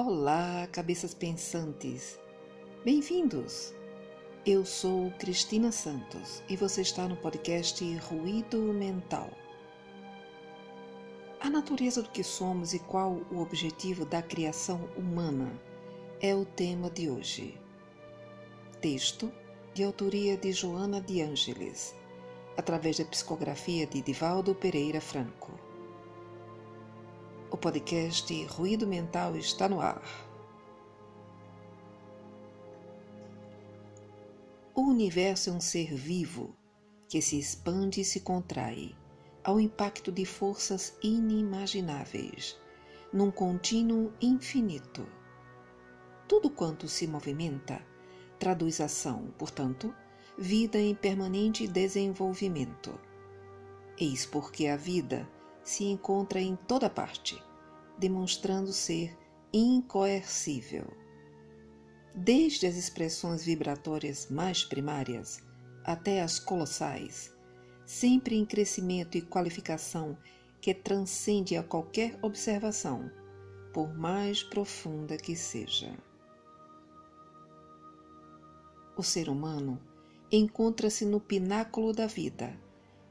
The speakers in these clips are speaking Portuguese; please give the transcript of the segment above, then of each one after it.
Olá, cabeças pensantes! Bem-vindos! Eu sou Cristina Santos e você está no podcast Ruído Mental. A natureza do que somos e qual o objetivo da criação humana é o tema de hoje. Texto de autoria de Joana de Ângeles, através da psicografia de Divaldo Pereira Franco. O podcast Ruído Mental está no ar. O universo é um ser vivo que se expande e se contrai ao impacto de forças inimagináveis, num contínuo infinito. Tudo quanto se movimenta traduz ação, portanto, vida em permanente desenvolvimento. Eis porque a vida se encontra em toda parte, demonstrando ser incoercível. Desde as expressões vibratórias mais primárias até as colossais, sempre em crescimento e qualificação que transcende a qualquer observação, por mais profunda que seja. O ser humano encontra-se no pináculo da vida,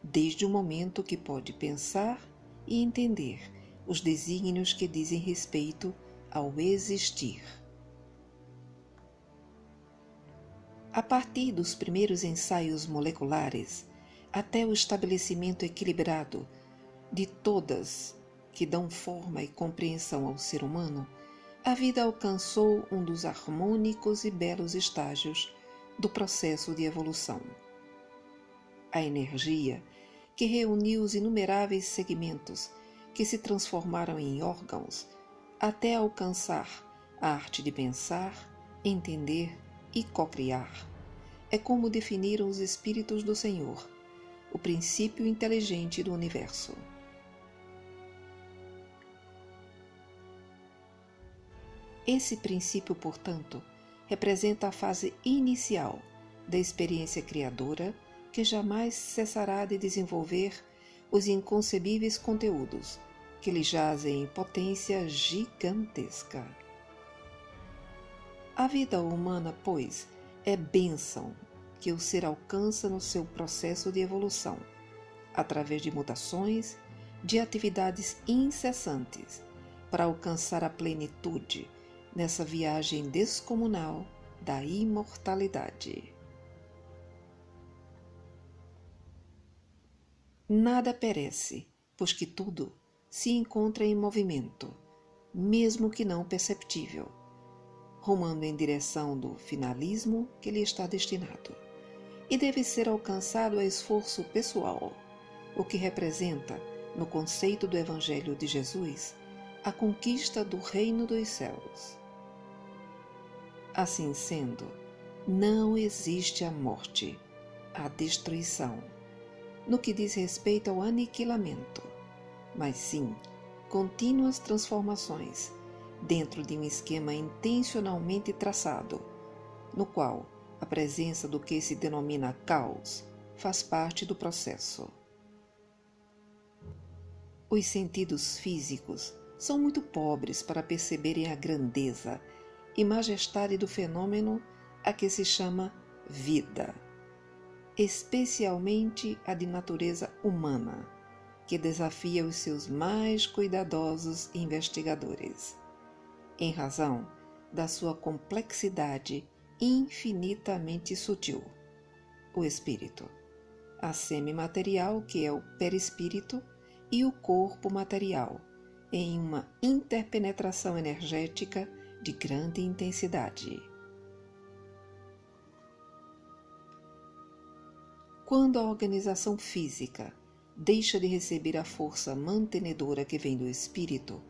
desde o momento que pode pensar e entender os desígnios que dizem respeito ao existir. A partir dos primeiros ensaios moleculares até o estabelecimento equilibrado de todas que dão forma e compreensão ao ser humano, a vida alcançou um dos harmônicos e belos estágios do processo de evolução. A energia que reuniu os inumeráveis segmentos que se transformaram em órgãos até alcançar a arte de pensar, entender e cocriar. É como definiram os Espíritos do Senhor, o princípio inteligente do universo. Esse princípio, portanto, representa a fase inicial da experiência criadora que jamais cessará de desenvolver os inconcebíveis conteúdos que lhe jazem em potência gigantesca. A vida humana, pois, é bênção que o ser alcança no seu processo de evolução, através de mutações, de atividades incessantes, para alcançar a plenitude nessa viagem descomunal da imortalidade. Nada perece, pois que tudo se encontra em movimento, mesmo que não perceptível, rumando em direção do finalismo que lhe está destinado, e deve ser alcançado a esforço pessoal, o que representa, no conceito do Evangelho de Jesus, a conquista do reino dos céus. Assim sendo, não existe a morte, a destruição no que diz respeito ao aniquilamento, mas sim contínuas transformações dentro de um esquema intencionalmente traçado, no qual a presença do que se denomina caos faz parte do processo. Os sentidos físicos são muito pobres para perceberem a grandeza e majestade do fenômeno a que se chama vida especialmente a de natureza humana, que desafia os seus mais cuidadosos investigadores, em razão da sua complexidade infinitamente sutil. O espírito, a semimaterial, que é o perispírito, e o corpo material, em uma interpenetração energética de grande intensidade. Quando a organização física deixa de receber a força mantenedora que vem do espírito,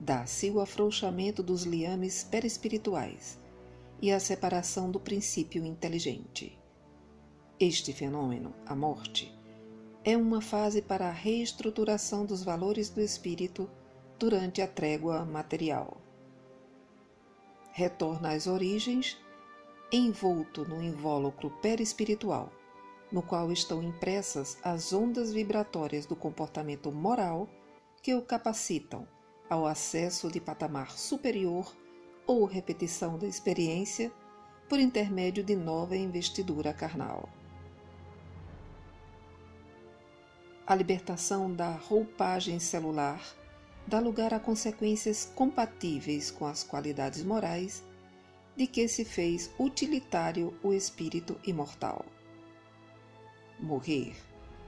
dá-se o afrouxamento dos liames perispirituais e a separação do princípio inteligente. Este fenômeno, a morte, é uma fase para a reestruturação dos valores do espírito durante a trégua material. Retorna às origens, envolto no invólucro perispiritual no qual estão impressas as ondas vibratórias do comportamento moral que o capacitam ao acesso de patamar superior ou repetição da experiência por intermédio de nova investidura carnal. A libertação da roupagem celular dá lugar a consequências compatíveis com as qualidades morais de que se fez utilitário o espírito imortal. Morrer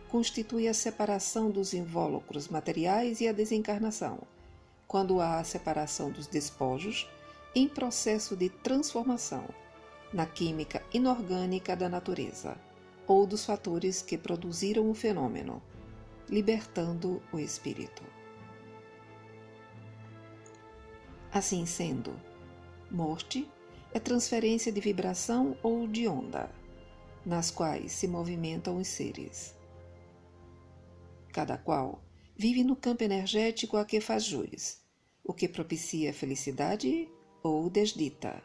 constitui a separação dos invólucros materiais e a desencarnação, quando há a separação dos despojos em processo de transformação na química inorgânica da natureza ou dos fatores que produziram o fenômeno, libertando o espírito. Assim sendo, morte é transferência de vibração ou de onda, nas quais se movimentam os seres. Cada qual vive no campo energético a que faz jus, o que propicia felicidade ou desdita.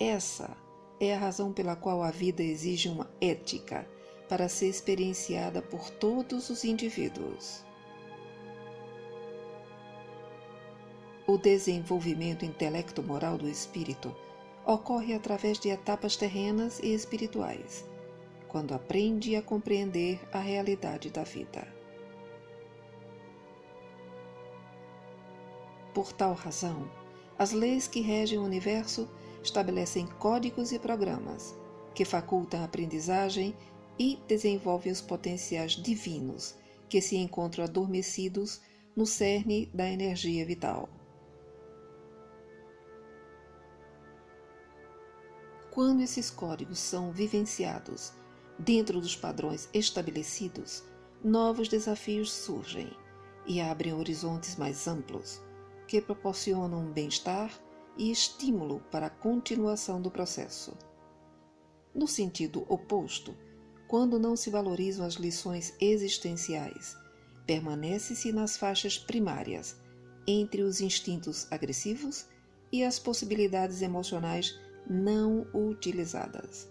Essa é a razão pela qual a vida exige uma ética para ser experienciada por todos os indivíduos. O desenvolvimento intelecto-moral do espírito ocorre através de etapas terrenas e espirituais, quando aprende a compreender a realidade da vida. Por tal razão, as leis que regem o universo estabelecem códigos e programas que facultam a aprendizagem e desenvolvem os potenciais divinos que se encontram adormecidos no cerne da energia vital. Quando esses códigos são vivenciados dentro dos padrões estabelecidos, novos desafios surgem e abrem horizontes mais amplos, que proporcionam bem-estar e estímulo para a continuação do processo. No sentido oposto, quando não se valorizam as lições existenciais, permanece-se nas faixas primárias, entre os instintos agressivos e as possibilidades emocionais não utilizadas.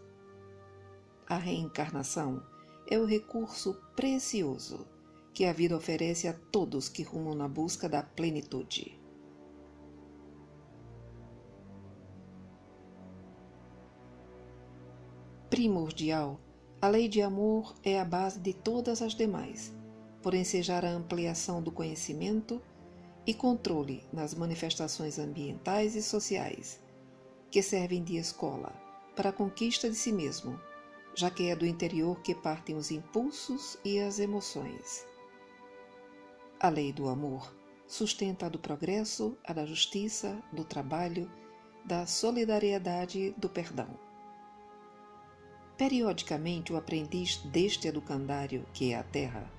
A reencarnação é o recurso precioso que a vida oferece a todos que rumam na busca da plenitude. primordial, a lei de amor é a base de todas as demais, por ensejar a ampliação do conhecimento e controle nas manifestações ambientais e sociais, que servem de escola para a conquista de si mesmo, já que é do interior que partem os impulsos e as emoções. A lei do amor sustenta a do progresso, a da justiça, do trabalho, da solidariedade, do perdão. Periodicamente, o aprendiz deste educandário, que é a terra,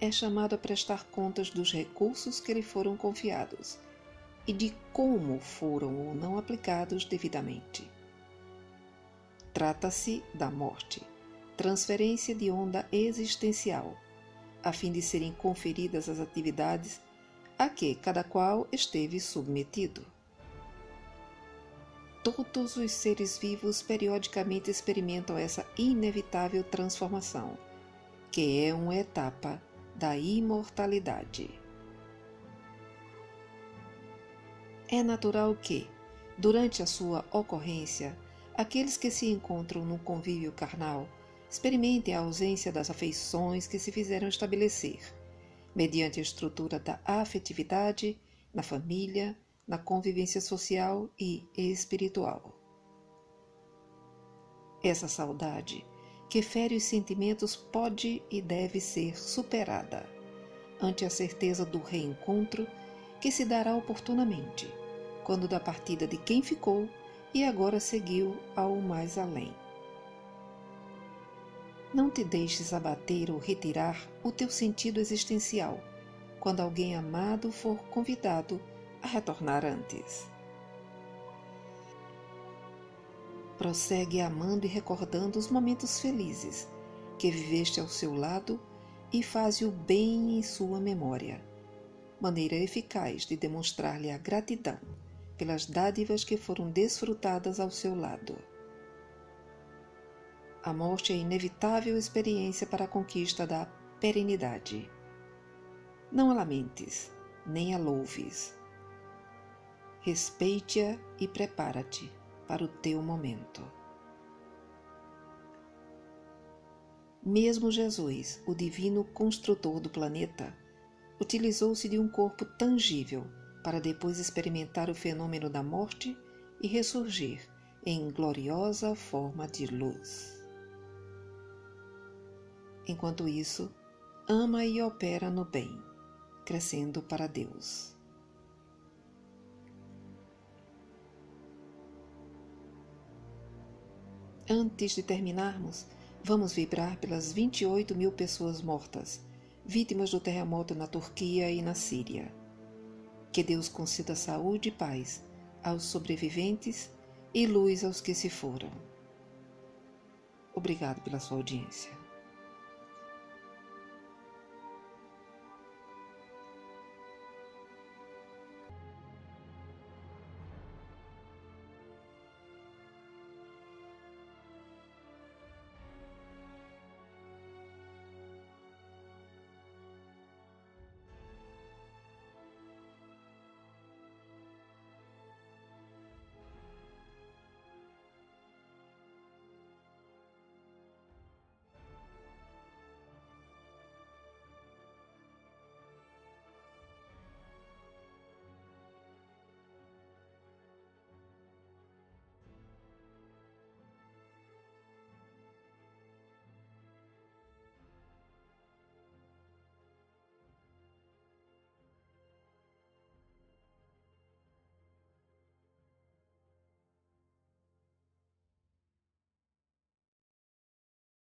é chamado a prestar contas dos recursos que lhe foram confiados e de como foram ou não aplicados devidamente. Trata-se da morte, transferência de onda existencial, a fim de serem conferidas as atividades a que cada qual esteve submetido. Todos os seres vivos periodicamente experimentam essa inevitável transformação, que é uma etapa da imortalidade. É natural que, durante a sua ocorrência, aqueles que se encontram no convívio carnal experimentem a ausência das afeições que se fizeram estabelecer, mediante a estrutura da afetividade na família, na convivência social e espiritual. Essa saudade, que fere os sentimentos, pode e deve ser superada ante a certeza do reencontro que se dará oportunamente, quando da partida de quem ficou e agora seguiu ao mais além. Não te deixes abater ou retirar o teu sentido existencial quando alguém amado for convidado a retornar antes. Prossegue amando e recordando os momentos felizes que viveste ao seu lado e faze o bem em sua memória, maneira eficaz de demonstrar-lhe a gratidão pelas dádivas que foram desfrutadas ao seu lado. A morte é inevitável experiência para a conquista da perenidade. Não a lamentes, nem a louves respeite-a e prepara-te para o teu momento. Mesmo Jesus, o divino construtor do planeta, utilizou-se de um corpo tangível para depois experimentar o fenômeno da morte e ressurgir em gloriosa forma de luz. Enquanto isso, ama e opera no bem, crescendo para Deus. Antes de terminarmos, vamos vibrar pelas 28 mil pessoas mortas, vítimas do terremoto na Turquia e na Síria. Que Deus conceda saúde e paz aos sobreviventes e luz aos que se foram. Obrigado pela sua audiência.